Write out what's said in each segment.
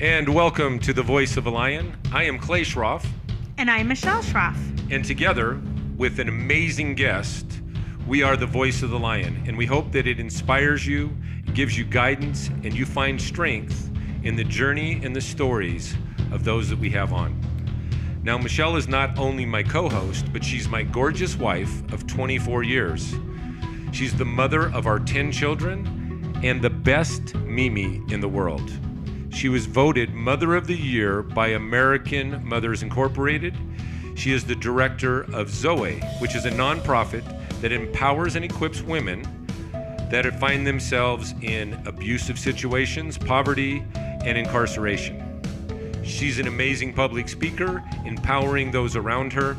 And welcome to the Voice of a Lion. I am Clay Schroff, And I'm Michelle Schroff. and together with an amazing guest, we are the Voice of the Lion. And we hope that it inspires you, gives you guidance, and you find strength in the journey and the stories of those that we have on. Now, Michelle is not only my co host, but she's my gorgeous wife of 24 years. She's the mother of our 10 children and the best Mimi in the world. She was voted Mother of the Year by American Mothers Incorporated. She is the director of Zoe, which is a nonprofit that empowers and equips women that find themselves in abusive situations, poverty, and incarceration. She's an amazing public speaker, empowering those around her.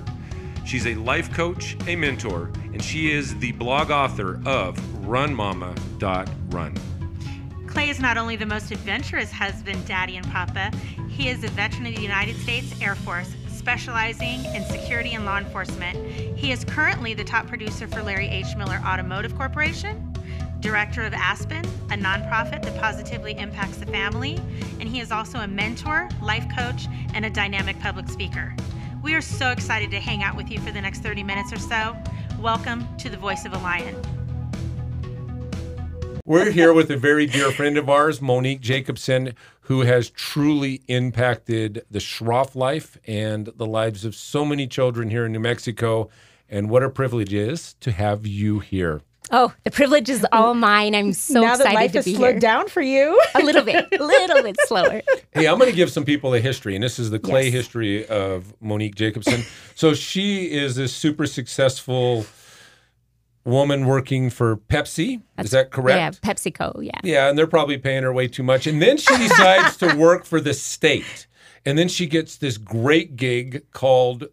She's a life coach, a mentor, and she is the blog author of runmama.run. Clay is not only the most adventurous husband, daddy, and papa, he is a veteran of the United States Air Force, specializing in security and law enforcement. He is currently the top producer for Larry H. Miller Automotive Corporation, director of Aspen, a nonprofit that positively impacts the family, and he is also a mentor, life coach, and a dynamic public speaker. We are so excited to hang out with you for the next 30 minutes or so. Welcome to the Voice of a Lion. We're here with a very dear friend of ours, Monique Jacobson, who has truly impacted the Schroff life and the lives of so many children here in New Mexico. And what a privilege it is to have you here. Oh, the privilege is all mine. I'm so now that excited life to has be slowed here. down for you. A little bit, a little bit slower. Hey, I'm going to give some people a history, and this is the clay Yes. history of Monique Jacobson. so she is this super successful woman working for Pepsi. is that correct? Yeah, PepsiCo. Yeah. Yeah, and they're probably paying her way too much. And then she decides to work for the state. And then she gets this great gig called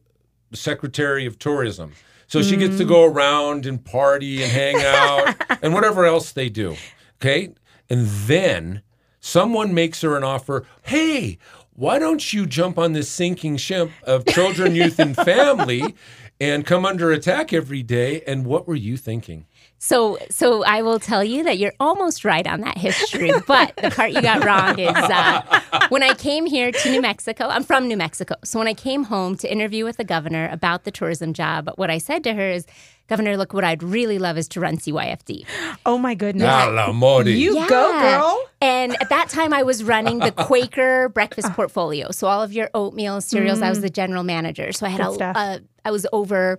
Secretary of Tourism. So she gets to mm. go around and party and hang out and whatever else they do. Okay? And then someone makes her an offer hey, why don't you jump on this sinking ship of children, youth, and family and come under attack every day? And what were you thinking? So, so I will tell you that you're almost right on that history, but the part you got wrong is uh, when I came here to New Mexico. I'm from New Mexico, so when I came home to interview with the governor about the tourism job, what I said to her is, "Governor, look, what I'd really love is to run CYFD." Oh my goodness. Alla modi. You Yeah. go, girl. And at that time, I was running the Quaker breakfast portfolio. So all of your oatmeal cereals, I was the general manager. So I had Good a, stuff. uh, I was over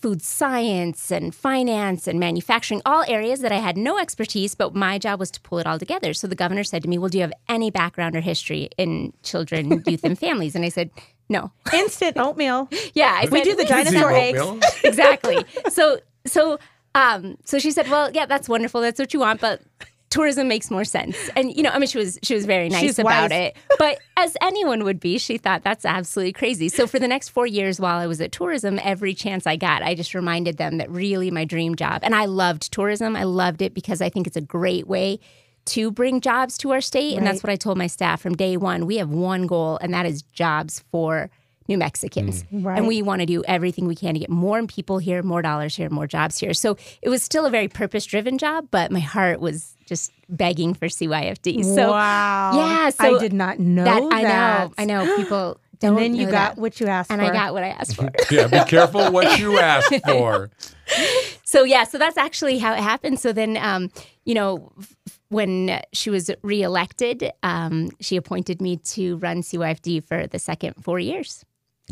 food science and finance and manufacturing, all areas that I had no expertise, but my job was to pull it all together. So the governor said to me, "Well, do you have any background or history in children, youth, and families?" And I said, "No." Instant oatmeal. Yeah, I We said, do the "This is dinosaur Easy eggs. exactly. So so um so she said, "Well, yeah, that's wonderful. That's what you want, but tourism makes more sense." And you know, I mean, she was she was very nice She's about wise. it. But as anyone would be, she thought that's absolutely crazy. So for the next 4 years while I was at tourism, every chance I got, I just reminded them that really my dream job. And I loved tourism. I loved it because I think it's a great way to bring jobs to our state. And that's what I told my staff from day one. We have one goal, and that is jobs for New Mexicans. Right. And we want to do everything we can to get more people here, more dollars here, more jobs here. So it was still a very purpose driven job, but my heart was just begging for CYFD. So wow. yeah, so I did not know that, that. I know, I know people don't And then you know got that. what you asked and for. I got what I asked for. Yeah, be careful what you ask for. so yeah, so that's actually how it happened. So then, um, you know, f- when she was reelected, um, she appointed me to run CYFD for the second four years.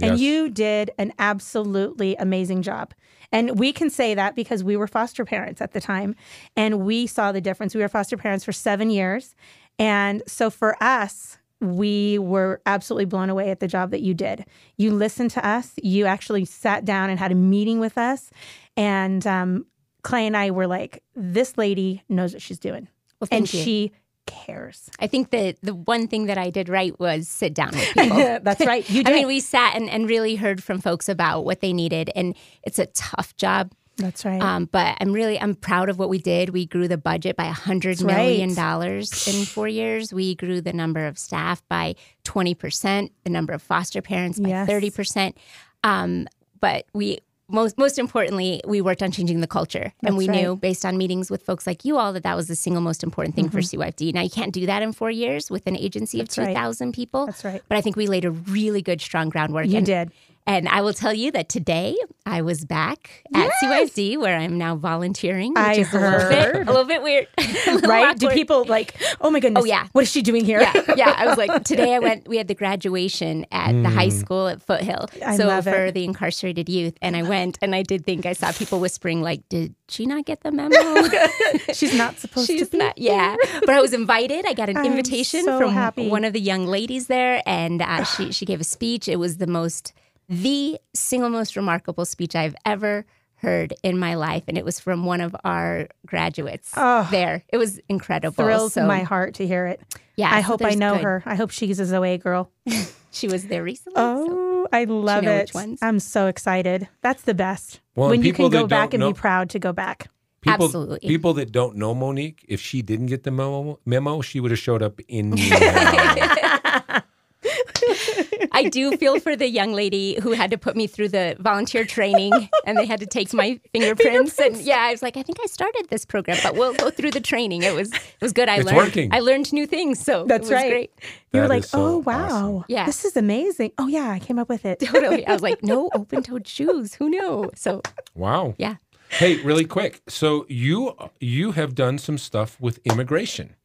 And you did an absolutely amazing job. And we can say that because we were foster parents at the time and we saw the difference. We were foster parents for seven years. And so for us, we were absolutely blown away at the job that you did. You listened to us. You actually sat down and had a meeting with us. And um, Clay and I were like, this lady knows what she's doing. Well, and you. she cares. I think that the one thing that I did right was sit down with people. That's right. You I mean, we sat and, and really heard from folks about what they needed, and it's a tough job. That's right. Um, but I'm really I'm proud of what we did. We grew the budget by a hundred million right. dollars in four years. We grew the number of staff by twenty percent, the number of foster parents by Yes. thirty percent. Um, but we most most importantly, we worked on changing the culture, and we right. knew based on meetings with folks like you all that that was the single most important thing for mm-hmm. CYFD. Now you can't do that in four years with an agency of That's right. two thousand people. That's right. But I think we laid a really good, strong groundwork. You and, did. And I will tell you that today I was back at CYFD where I'm now volunteering, which I is a little bit a little bit weird, little Right? Do people like, oh my goodness. Oh, yeah. What is she doing here? yeah, yeah. I was like, today I went. We had the graduation at the high school at Foothill, I so love for it. the incarcerated youth, and I went, and I did think I saw people whispering, like, "Did she not get the memo?" She's not supposed to She's be. not. Yeah, but I was invited. I got an I'm invitation so from happy. one of the young ladies there, and uh, she she gave a speech. It was the most, the single most remarkable speech I've ever heard in my life, and it was from one of our graduates Oh. there. It was incredible. Thrills so, my heart to hear it. Yeah, I so hope I know good. her. I hope she's a Zoe girl. She was there recently. so- Oh, I love it. which ones? I'm so excited. That's the best. Well, when you can go back and know- be proud to go back. People, Absolutely. People that don't know Monique, if she didn't get the memo, memo she would have showed up in. Milan. I do feel for the young lady who had to put me through the volunteer training and they had to take my fingerprints. And yeah, I was like, I think I started this program, but we'll go through the training. It was it was good. I It's learned working. I learned new things. So That's it was right. great. You were like, so oh, wow. awesome. Yeah. This is amazing. Oh, yeah, I came up with it. Totally. I was like, no open toed shoes. Who knew? So wow. yeah. Hey, really quick. So you you have done some stuff with immigration.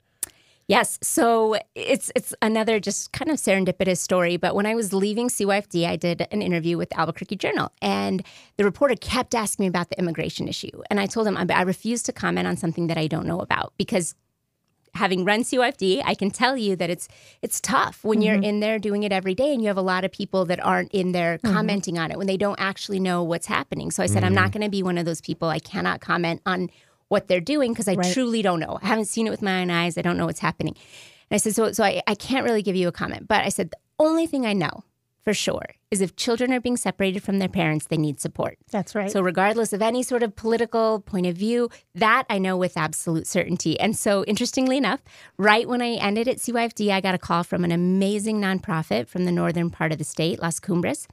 Yes, so it's it's another just kind of serendipitous story. But when I was leaving CYFD, I did an interview with the Albuquerque Journal, and the reporter kept asking me about the immigration issue, and I told him I, I refuse to comment on something that I don't know about because having run CYFD, I can tell you that it's it's tough when you're mm-hmm. in there doing it every day and you have a lot of people that aren't in there mm-hmm. commenting on it when they don't actually know what's happening. So I said I'm not mm-hmm. going to be one of those people. I cannot comment on what they're doing because I Right. truly don't know. I haven't seen it with my own eyes. I don't know what's happening. And I said, so so I, I can't really give you a comment. But I said the only thing I know for sure is if children are being separated from their parents, they need support. That's right. So, regardless of any sort of political point of view, that I know with absolute certainty. And so, interestingly enough, right when I ended at CYFD, I got a call from an amazing nonprofit from the northern part of the state, Las Cumbres.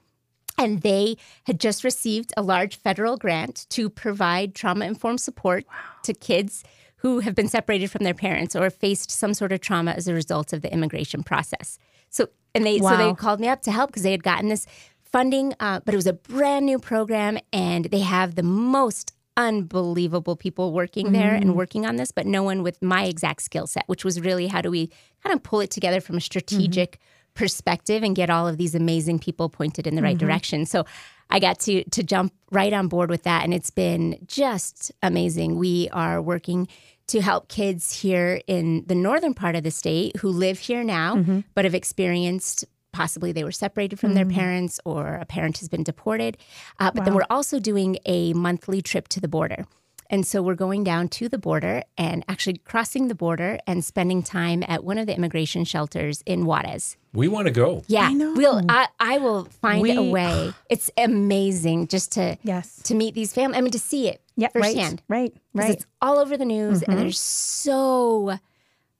And they had just received a large federal grant to provide trauma informed support to kids who have been separated from their parents or faced some sort of trauma as a result of the immigration process. So, and they so they called me up to help because they had gotten this funding, uh, but it was a brand new program, and they have the most unbelievable people working there and working on this, but no one with my exact skill set, which was really how do we kind of pull it together from a strategic perspective and get all of these amazing people pointed in the right mm-hmm. direction. So I got to to jump right on board with that and it's been just amazing. We are working to help kids here in the northern part of the state who live here now mm-hmm. but have experienced possibly they were separated from their mm-hmm. parents or a parent has been deported. Uh, but then we're also doing a monthly trip to the border. And so we're going down to the border and actually crossing the border and spending time at one of the immigration shelters in Juarez. We want to go. Yeah, I know. we'll. I, I will find a way. It's amazing just to Yes. to meet these families. I mean, to see it Yeah, firsthand. right. Right. 'Cause Right. It's all over the news, and there's so.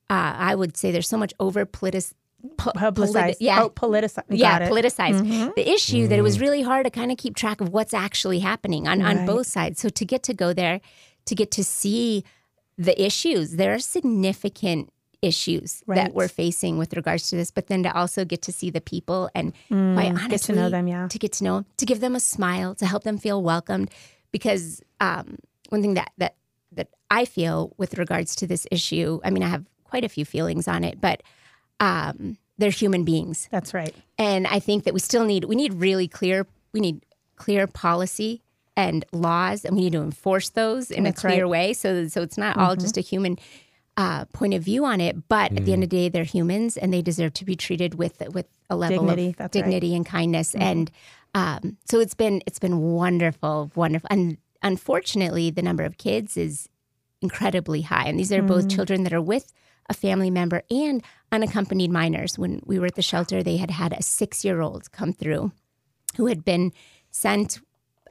Uh, I would say there's so much over politic. Publicized. yeah, Oh, politicized. yeah, Got it. politicized. The issue that it was really hard to kind of keep track of what's actually happening on, on both sides. So to get to go there, to get to see the issues, there are significant issues Right. that we're facing with regards to this, but then to also get to see the people and quite honestly, Mm, get to know them, yeah. to get to know, to give them a smile, to help them feel welcomed. Because um, one thing that that that I feel with regards to this issue, I mean, I have quite a few feelings on it, but um, they're human beings. That's right. And I think that we still need we need really clear we need clear policy and laws, and we need to enforce those in That's a clear right. way. So so it's not all just a human uh, point of view on it, but at the end of the day, they're humans and they deserve to be treated with with a level Dignity, of that's right. dignity and kindness. And um, so it's been it's been wonderful, wonderful. And unfortunately, the number of kids is incredibly high, and these are both children that are with a family member and unaccompanied minors. When we were at the shelter, they had had a six year old come through who had been sent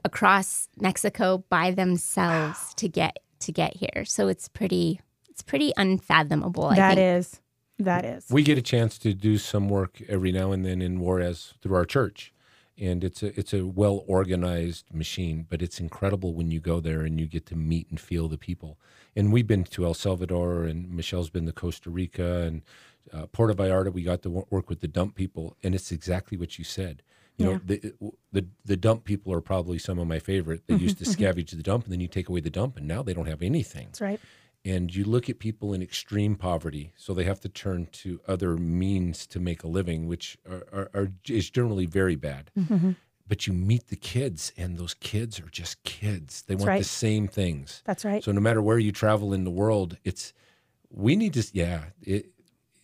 across Mexico by themselves to get to get here. So it's pretty it's pretty unfathomable. I That think. is. That is. We get a chance to do some work every now and then in Juarez through our church. And it's a it's a well organized machine. But it's incredible when you go there and you get to meet and feel the people. And we've been to El Salvador, and Michelle's been to Costa Rica and uh, Puerto Vallarta. We got to work with the dump people, and it's exactly what you said. You know, the, the the dump people are probably some of my favorite. They used to scavenge the dump, and then you take away the dump, and now they don't have anything That's right. And you look at people in extreme poverty, so they have to turn to other means to make a living, which are, are, are is generally very bad. Mm-hmm. But you meet the kids, and those kids are just kids. They want right. the same things. That's right. So no matter where you travel in the world, it's we need to yeah it,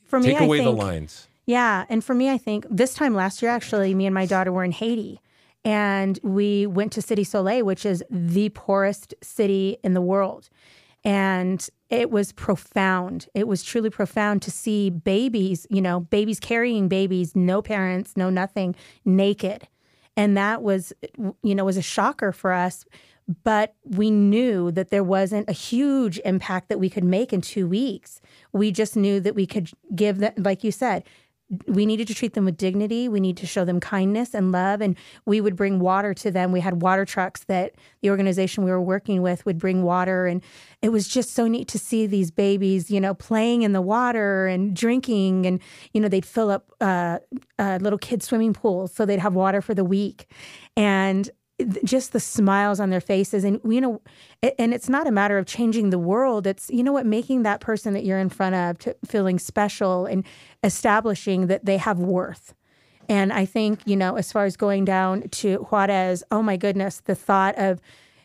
For me, take I away think, the lines. Yeah. And for me, I think this time last year, actually, me and my daughter were in Haiti and we went to Cité Soleil, which is the poorest city in the world. And it was profound. It was truly profound to see babies, you know, babies carrying babies, no parents, no nothing, naked. And that was, you know, was a shocker for us. But we knew that there wasn't a huge impact that we could make in two weeks. We just knew that we could give that, like you said, we needed to treat them with dignity. We need to show them kindness and love. And we would bring water to them. We had water trucks that the organization we were working with would bring water. And it was just so neat to see these babies, you know, playing in the water and drinking. And, you know, they'd fill up uh, uh, little kids' swimming pools so they'd have water for the week. And just the smiles on their faces and you know and it's not a matter of changing the world. It's you know what making that person that you're in front of to feeling special and establishing that they have worth. And i think you know as far as going down to juarez oh my goodness the thought of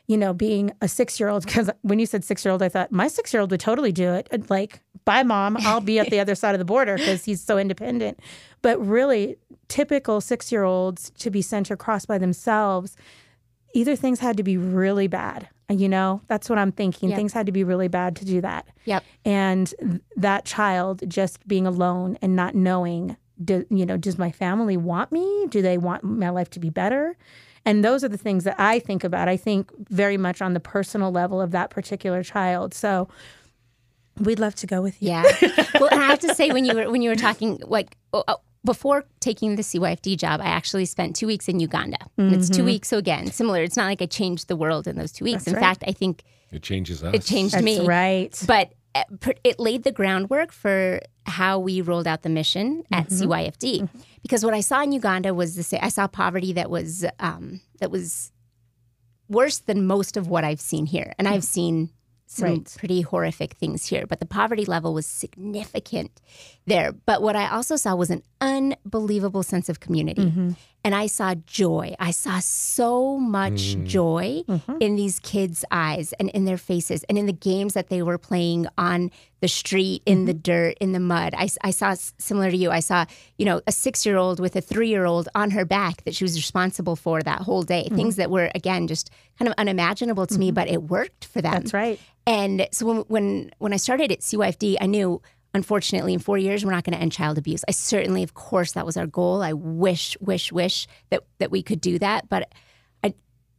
you know being a six year old because when you said six year old i thought my six year old would totally do it. Like bye mom i'll be at the other side of the border because he's so independent. But really typical six year olds to be sent across by themselves either things had to be really bad. You know, that's what I'm thinking. Yep. Things had to be really bad to do that. Yep. And th- that child just being alone and not knowing, do, you know, does my family want me? Do they want my life to be better? And those are the things that I think about. I think very much on the personal level of that particular child. So we'd love to go with you. Yeah. well, and I have to say, when you were when you were talking, like before taking the CYFD job, I actually spent two weeks in Uganda. And it's two weeks, so again, similar. It's not like I changed the world in those two weeks. Mm-hmm. That's in right. fact, I think It changes us. it changed That's me. right. But uh, it laid the groundwork for how we rolled out the mission at Mm-hmm. CYFD. Because what I saw in Uganda was the same. I saw poverty that was um, that was worse than most of what I've seen here, and I've seen some Right. pretty horrific things here. But the poverty level was significant there. But what I also saw was an unbelievable sense of community. Mm-hmm. And I saw joy. I saw so much mm. joy mm-hmm. in these kids' eyes and in their faces and in the games that they were playing on the street, in the mm-hmm. dirt, in the mud. I, I saw, similar to you, I saw, you know, a six year old with a three year old on her back that she was responsible for that whole day. Mm-hmm. Things that were, again, just kind of unimaginable to me, mm-hmm. but it worked for them. That's right. And so when when when I started at CYFD, I knew unfortunately in four years we're not going to end child abuse. I certainly, of course, that was our goal. I wish, wish, wish that that we could do that, but I,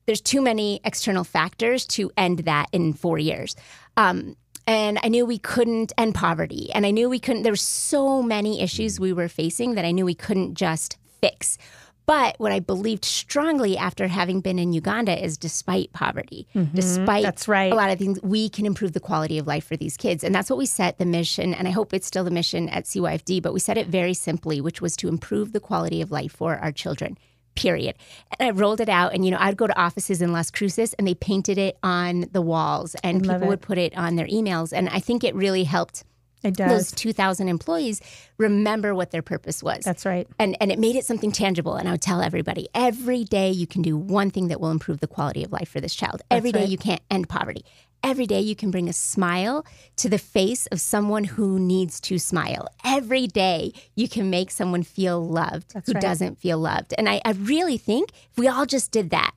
there's too many external factors to end that in four years. Um, and I knew we couldn't end poverty, and I knew we couldn't. There were so many issues we were facing that I knew we couldn't just fix. But what I believed strongly after having been in Uganda is despite poverty, mm-hmm. despite That's right. a lot of things, we can improve the quality of life for these kids. And that's what we set the mission. And I hope it's still the mission at CYFD, but we set it very simply, which was to improve the quality of life for our children. Period. And I rolled it out, and you know, I'd go to offices in Las Cruces, and they painted it on the walls, and people it. would put it on their emails. And I think it really helped It those 2,000 employees remember what their purpose was That's right. and and it made it something tangible. And I would tell everybody every day you can do one thing that will improve the quality of life for this child. Every day right. you can't end poverty. Every day you can bring a smile to the face of someone who needs to smile. Every day you can make someone feel loved who right. doesn't feel loved. And I, I really think if we all just did that,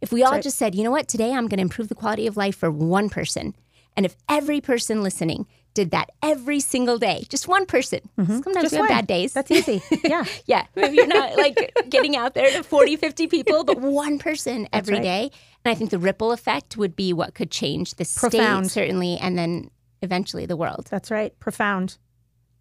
if we all right. just said, you know what, today I'm going to improve the quality of life for one person. And if every person listening did that every single day, just one person, sometimes Mm-hmm. Just we have one. bad days. That's easy. Yeah. Yeah, maybe you're not like getting out there to 40, 50 people, but one person every right. day. And I think the ripple effect would be what could change the Profound. state, certainly, and then eventually the world. That's right. Profound.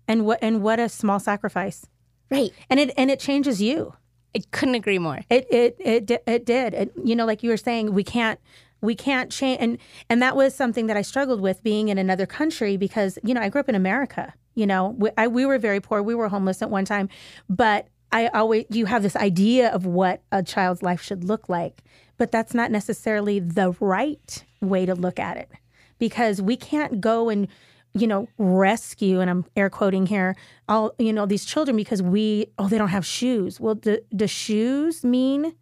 And what and what a small sacrifice. Right. And it and it changes you. I couldn't agree more. It it it it did. It, you know, like you were saying, we can't we can't change, and and that was something that I struggled with being in another country because you know I grew up in America. You know, we, I, we were very poor. We were homeless at one time, but I always you have this idea of what a child's life should look like, but that's not necessarily the right way to look at it because we can't go and you know rescue and i'm air quoting here all you know these children because we oh they don't have shoes well do, do shoes mean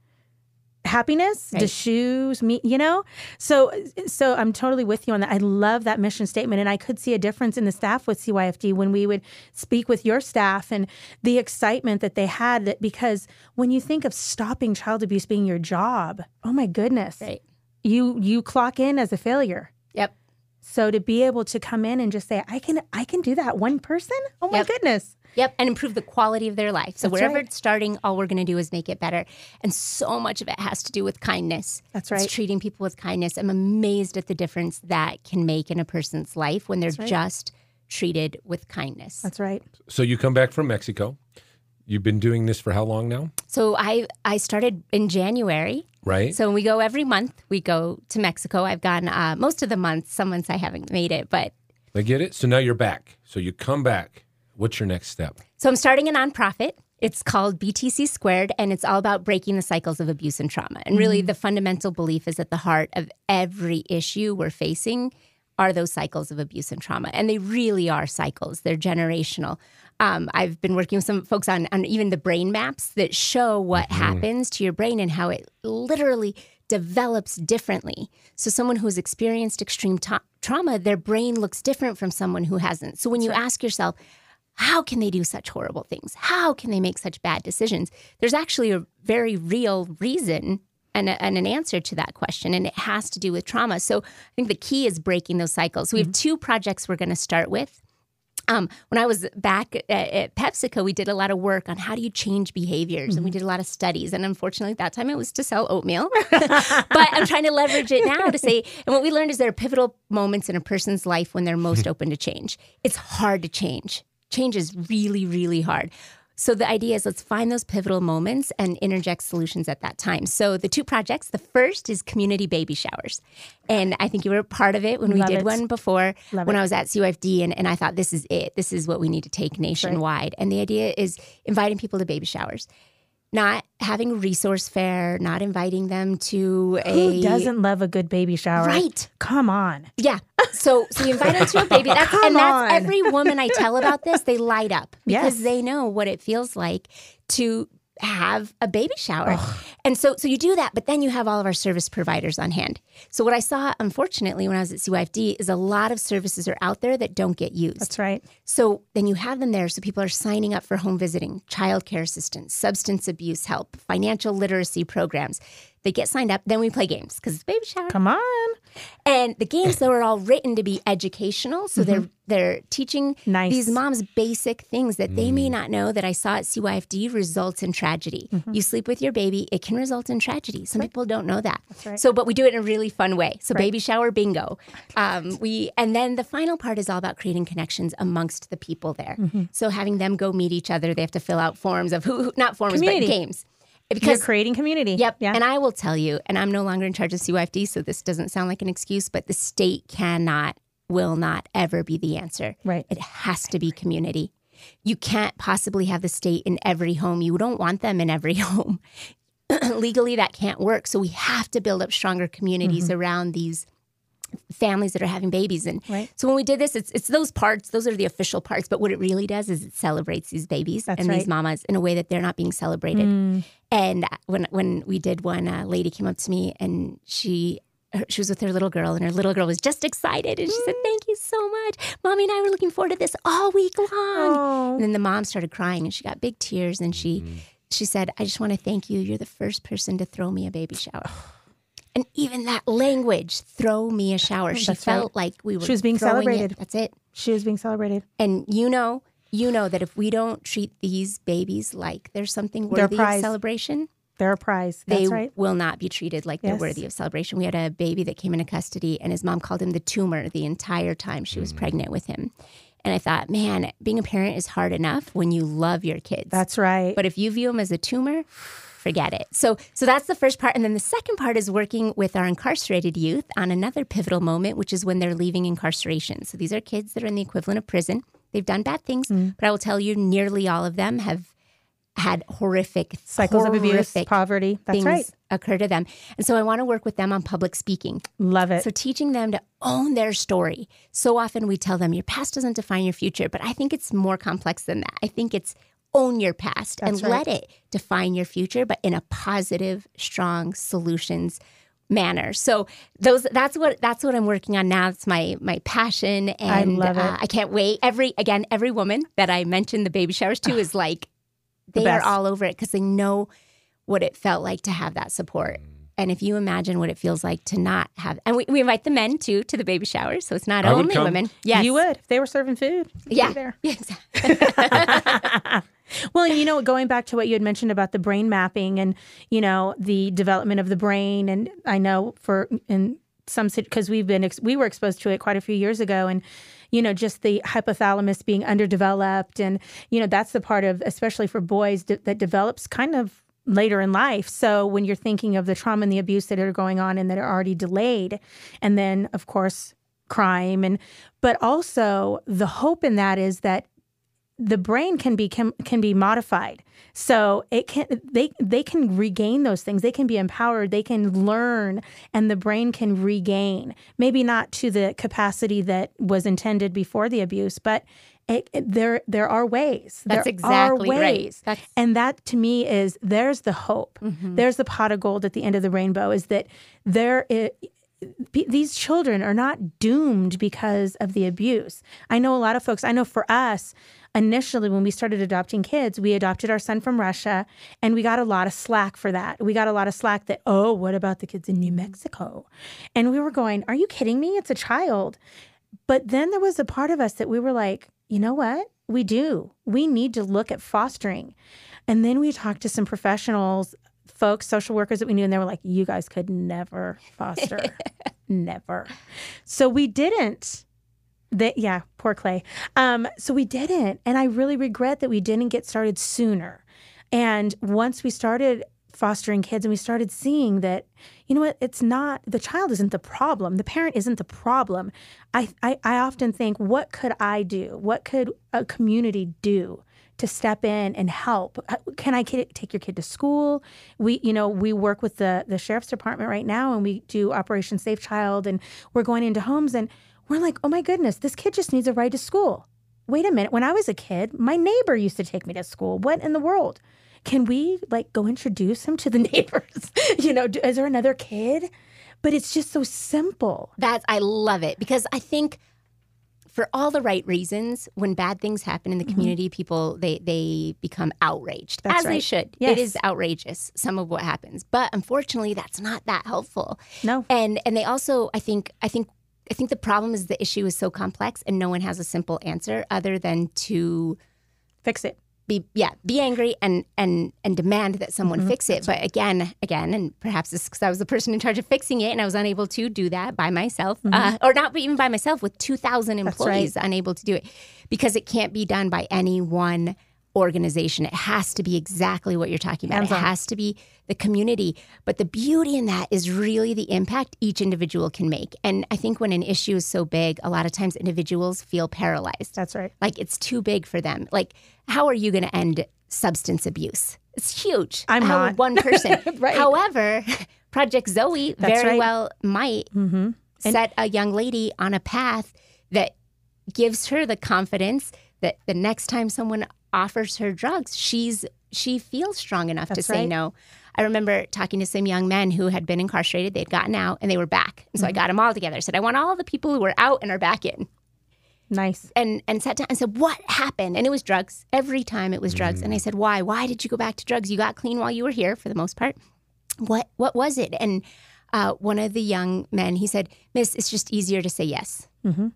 happiness Right. do shoes mean you know so so i'm totally with you on that i love that mission statement and i could see a difference in the staff with cyfd when we would speak with your staff and the excitement that they had that because when you think of stopping child abuse being your job oh my goodness Right. you you clock in as a failure Yep. So to be able to come in and just say, I can I can do that one person? Oh my Yep. goodness. Yep, and improve the quality of their life. So That's wherever right. it's starting, all we're going to do is make it better. And so much of it has to do with kindness. That's It's right. treating people with kindness. I'm amazed at the difference that can make in a person's life when they're right. just treated with kindness. That's right. So you come back from Mexico. You've been doing this for how long now? So I I started in January. Right? So we go every month. We go to Mexico. I've gone uh, most of the months. Some months I haven't made it, but I get it. So now you're back. So you come back. What's your next step? So I'm starting a nonprofit. It's called BTC Squared, and it's all about breaking the cycles of abuse and trauma. And really, the fundamental belief is at the heart of every issue we're facing are those cycles of abuse and trauma. And they really are cycles, they're generational. Um, I've been working with some folks on, on even the brain maps that show what happens to your brain and how it literally develops differently. So, someone who's experienced extreme ta- trauma, their brain looks different from someone who hasn't. So, when you ask yourself, how can they do such horrible things? How can they make such bad decisions? There's actually a very real reason and, a, and an answer to that question, and it has to do with trauma. So I think the key is breaking those cycles. So we have mm-hmm. two projects we're going to start with. Um, when I was back at, at PepsiCo, we did a lot of work on how do you change behaviors, and we mm-hmm. did a lot of studies. And unfortunately, at that time it was to sell oatmeal. but I'm trying to leverage it now to say, and what we learned is there are pivotal moments in a person's life when they're most mm-hmm. open to change. It's hard to change. Change is really, really hard. So the idea is let's find those pivotal moments and interject solutions at that time. So the two projects, the first is community baby showers. And I think you were a part of it when we Love did it. one before Love when it. I was at CYFD and, and I thought this is it. This is what we need to take nationwide. And the idea is inviting people to baby showers. Not having resource fair, not inviting them to a Who doesn't love a good baby shower? Right. Come on. Yeah. So so you invite them to a baby. That's Come and that's on. every woman I tell about this, they light up because Yes. they know what it feels like to have a baby shower. And so so you do that, but then you have all of our service providers on hand. So what I saw unfortunately when I was at CYFD is a lot of services are out there that don't get used. That's right. So then you have them there. So people are signing up for home visiting, childcare assistance, substance abuse help, financial literacy programs. They get signed up. Then we play games because it's baby shower. Come on. And the games though are all written to be educational, so they're they're teaching Mm-hmm. Nice. these moms basic things that they may not know that I saw at CYFD results in tragedy. Mm-hmm. You sleep with your baby, it can result in tragedy. Some people don't know that. right. So, but we do it in a really fun way. So, baby shower bingo. Um, we and then the final part is all about creating connections amongst the people there. Mm-hmm. So having them go meet each other, they have to fill out forms of who, who not forms Community. but games. You're Because creating community. Yep. Yeah. And I will tell you, and I'm no longer in charge of CYFD, so this doesn't sound like an excuse, but the state cannot, will not ever be the answer. Right. It has to be community. You can't possibly have the state in every home. You don't want them in every home. Legally, that can't work. So we have to build up stronger communities Mm-hmm. around these families that are having babies and Right. so when we did this it's it's those parts those are the official parts but what it really does is it celebrates these babies That's and these right. Mm. mamas in a way that they're not being celebrated and when when we did one, a lady came up to me and she she was with her little girl, and her little girl was just excited, and she said, "Thank you so much, mommy and I were looking forward to this all week long." Oh. And then the mom started crying, and she got big tears, and she she said, "I just want to thank you. You're the first person to throw me a baby shower." And even that language, "throw me a shower," she That's right. felt like we were She was being throwing it. celebrated. That's it. She was being celebrated. And you know, you know that if we don't treat these babies like there's something They're worthy of celebration, They're a prize. they right. will not be treated like they're worthy of celebration. We had a baby that came into custody, and his mom called him the tumor the entire time she Mm. was pregnant with him. And I thought, man, being a parent is hard enough when you love your kids. That's right. But if you view them as a tumor, forget it. So so that's the first part and then the second part is working with our incarcerated youth on another pivotal moment which is when they're leaving incarceration. So these are kids that are in the equivalent of prison. They've done bad things, Mm. but I will tell you nearly all of them have had horrific Cycles of abuse, horrific poverty. That's things right. occur to them. And so I want to work with them on public speaking. Love it. So teaching them to own their story. So often we tell them your past doesn't define your future, but I think it's more complex than that. I think it's own your past and right. let it define your future, but in a positive, strong solutions manner. So those that's what that's what I'm working on now. It's my my passion and love it. uh, I can't wait. Every again, every woman that I mentioned the baby showers to is like The they are all over it because they know what it felt like to have that support. And if you imagine what it feels like to not have, and we, we invite the men too to the baby showers, so it's not I only women. Yes, You would if they were serving food. you'd be Yeah, there. yeah, exactly. Well, you know, going back to what you had mentioned about the brain mapping and you know the development of the brain, and I know for in some because we've been we were exposed to it quite a few years ago, and you know just the hypothalamus being underdeveloped, and you know that's the part of especially for boys that develops kind of later in life. So when you're thinking of the trauma and the abuse that are going on and that are already delayed, and then of course crime and but also the hope in that is that the brain can be can, can be modified. So it can they they can regain those things. They can be empowered. They can learn and the brain can regain. Maybe not to the capacity that was intended before the abuse but it, it- there there are ways. That's there exactly are right. ways. That's- and that to me is there's the hope. Mm-hmm. there's the pot of gold at the end of the rainbow is that there these children are not doomed because of the abuse. I know a lot of folks, I know for us, initially when we started adopting kids, we adopted our son from Russia and we got a lot of slack for that. We got a lot of slack that, oh, what about the kids in New Mexico? And we were going, are you kidding me? It's a child. But then there was a part of us that we were like, you know what? We do. We need to look at fostering. And then we talked to some professionals, folks, social workers that we knew, and they were like, you guys could never foster. never. So we didn't. That yeah, poor Clay. Um, so we didn't, and I really regret that we didn't get started sooner. And once we started fostering kids, and we started seeing that, you know what, it's not the child isn't the problem, the parent isn't the problem. I I, I often think, what could I do? What could a community do? To step in and help. Uh, Can I take your kid to school? We, you know, we work with the the sheriff's department right now, and we do Operation Safe Child, and we're going into homes, and we're like, oh my goodness, this kid just needs a ride to school. Wait a minute, when I was a kid, my neighbor used to take me to school. What in the world? Can we like go introduce him to the neighbors? you know, is there another kid? But it's just so simple. That's I love it because I think for all the right reasons, when bad things happen in the mm-hmm. community, people they they become outraged, That's as they should. Yes. It is outrageous some of what happens, but unfortunately, that's not that helpful. No. And and they also, I think, I think. I think the problem is the issue is so complex and no one has a simple answer other than to Fix it. Be yeah be angry and and and demand that someone fix it. But again again and perhaps it's because i was the person in charge of fixing it and i was unable to do that by myself uh, or not even by myself with 2000 employees unable to do it because it can't be done by any one organization it has to be exactly what you're talking about Hands it has to be the community but the beauty in that is really the impact each individual can make and i think when an issue is so big a lot of times individuals feel paralyzed That's right. like it's too big for them. Like, how are you going to end substance abuse? It's huge. I'm How not. one person. Right. However, Project Zoe That's very right. well might Mm-hmm. set a young lady on a path that gives her the confidence that the next time someone offers her drugs, she's she feels strong enough to That's say no. I remember talking to some young men who had been incarcerated. They'd gotten out and they were back. And so Mm-hmm. I got them all together. I said, I want all the people who were out and are back in Nice. and and sat down and said, "What happened?" And it was drugs. Every time it was drugs. And I said, "Why? Why did you go back to drugs? You got clean while you were here, for the most part. What What was it?" And uh, one of the young men, he said, "Miss, it's just easier to say yes." mm-hmm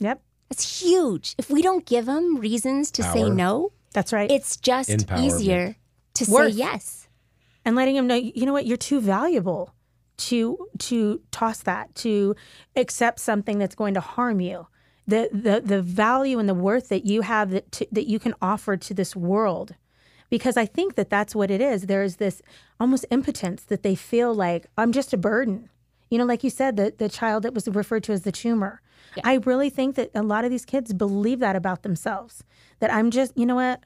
Yep. That's huge. If we don't give them reasons to say no, That's right. it's just easier to Worth. say yes. and letting them know you know what you're too valuable to to toss that to accept something that's going to harm you the the the value and the worth that you have that to, that you can offer to this world because I think that that's what it is. There is this almost impotence that they feel like I'm just a burden. You know, like you said, the the child that was referred to as the tumor. Yeah. I really think that a lot of these kids believe that about themselves. That I'm just, you know what,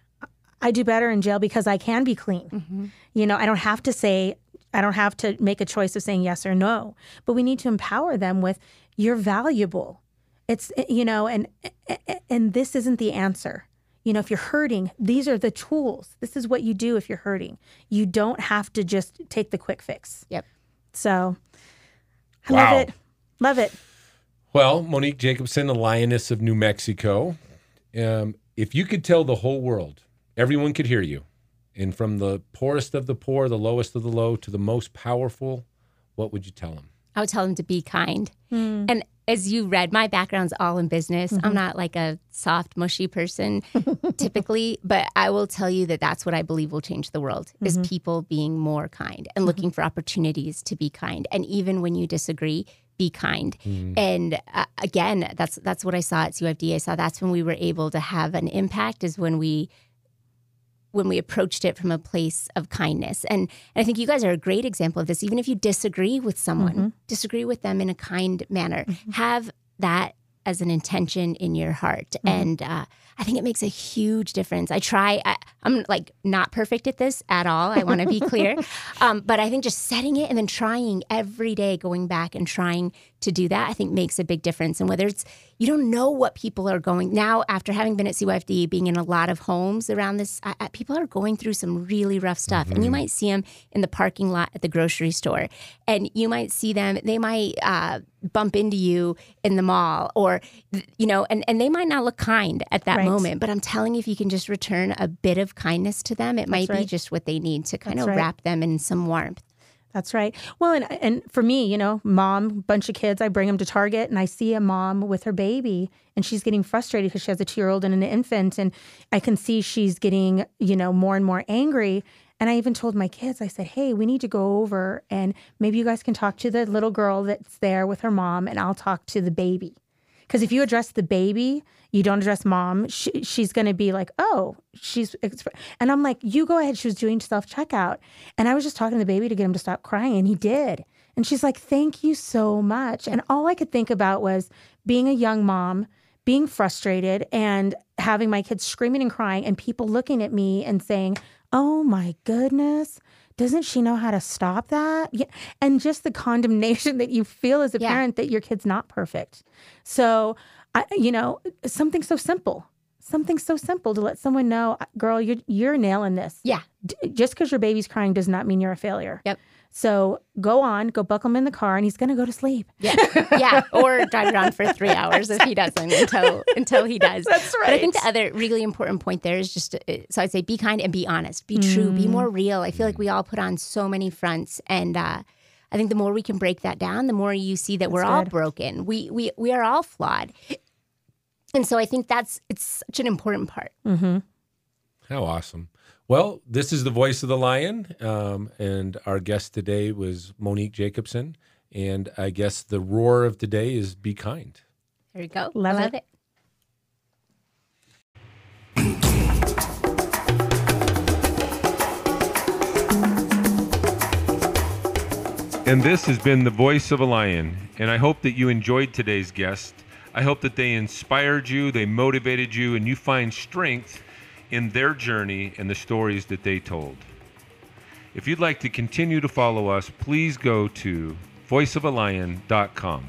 I do better in jail because I can be clean. Mm-hmm. You know, I don't have to say, I don't have to make a choice of saying yes or no. But we need to empower them with, you're valuable. It's eh, you know, and eh, eh, and this isn't the answer. You know, if you're hurting, these are the tools. This is what you do if you're hurting. You don't have to just take the quick fix. Yep. So I wow. love it. Love it. Well, Monique Jacobson, the lioness of New Mexico. Um, if you could tell the whole world, everyone could hear you, and from the poorest of the poor, the lowest of the low, to the most powerful, what would you tell them? I would tell them to be kind. Mm. And as you read, my background's all in business. Mm-hmm. I'm not like a soft, mushy person typically, but I will tell you that that's what I believe will change the world mm-hmm. is people being more kind and mm-hmm. looking for opportunities to be kind. And even when you disagree, be kind. Mm. And uh, again, that's that's what I saw at CYFD. I saw that's when we were able to have an impact is when we when we approached it from a place of kindness. And, and I think you guys are a great example of this. Even if you disagree with someone, mm-hmm. disagree with them in a kind manner, mm-hmm. have that as an intention in your heart. Mm-hmm. And uh, I think it makes a huge difference. I try, I, am like not perfect at this at all. I want to be clear. Um, but I think just setting it and then trying every day, going back and trying to do that, I think makes a big difference. And whether it's, you don't know what people are going now after having been at CYFD, being in a lot of homes around this, I, people are going through some really rough stuff. Mm-hmm. And you mm-hmm. might see them in the parking lot at the grocery store. And you might see them, they might, uh, bump into you in the mall or you know and, and they might not look kind at that right. moment but i'm telling you if you can just return a bit of kindness to them it That's might right. be just what they need to kind That's of right. wrap them in some warmth that's right. Well, and and for me, you know, mom, bunch of kids, I bring them to Target and I see a mom with her baby and she's getting frustrated because she has a 2-year-old and an infant and I can see she's getting, you know, more and more angry and I even told my kids, I said, hey, we need to go over and maybe you guys can talk to the little girl that's there with her mom and I'll talk to the baby. Because if you address the baby, you don't address mom, she, she's going to be like, oh, she's. And I'm like, you go ahead. She was doing self checkout. And I was just talking to the baby to get him to stop crying. And he did. And she's like, thank you so much. And all I could think about was being a young mom, being frustrated, and having my kids screaming and crying, and people looking at me and saying, oh my goodness, doesn't she know how to stop that? Yeah. And just the condemnation that you feel as a yeah. parent that your kid's not perfect. So, I, you know, something so simple, something so simple to let someone know, girl, you're, you're nailing this. Yeah. D- just because your baby's crying does not mean you're a failure. Yep. So go on, go buckle him in the car, and he's going to go to sleep. Yeah, yeah, or drive around for three hours if he doesn't until until he does. That's right. But I think the other really important point there is just uh, so I'd say be kind and be honest, be mm. true, be more real. I feel like we all put on so many fronts, and uh, I think the more we can break that down, the more you see that that's we're good. all broken. We we we are all flawed, and so I think that's it's such an important part. Mm-hmm. How awesome. Well, this is the voice of the lion, um, and our guest today was Monique Jacobson. And I guess the roar of today is be kind. There you go. Love, Love it. it. And this has been the voice of a lion. And I hope that you enjoyed today's guest. I hope that they inspired you, they motivated you, and you find strength in their journey and the stories that they told. If you'd like to continue to follow us, please go to voiceofalion.com.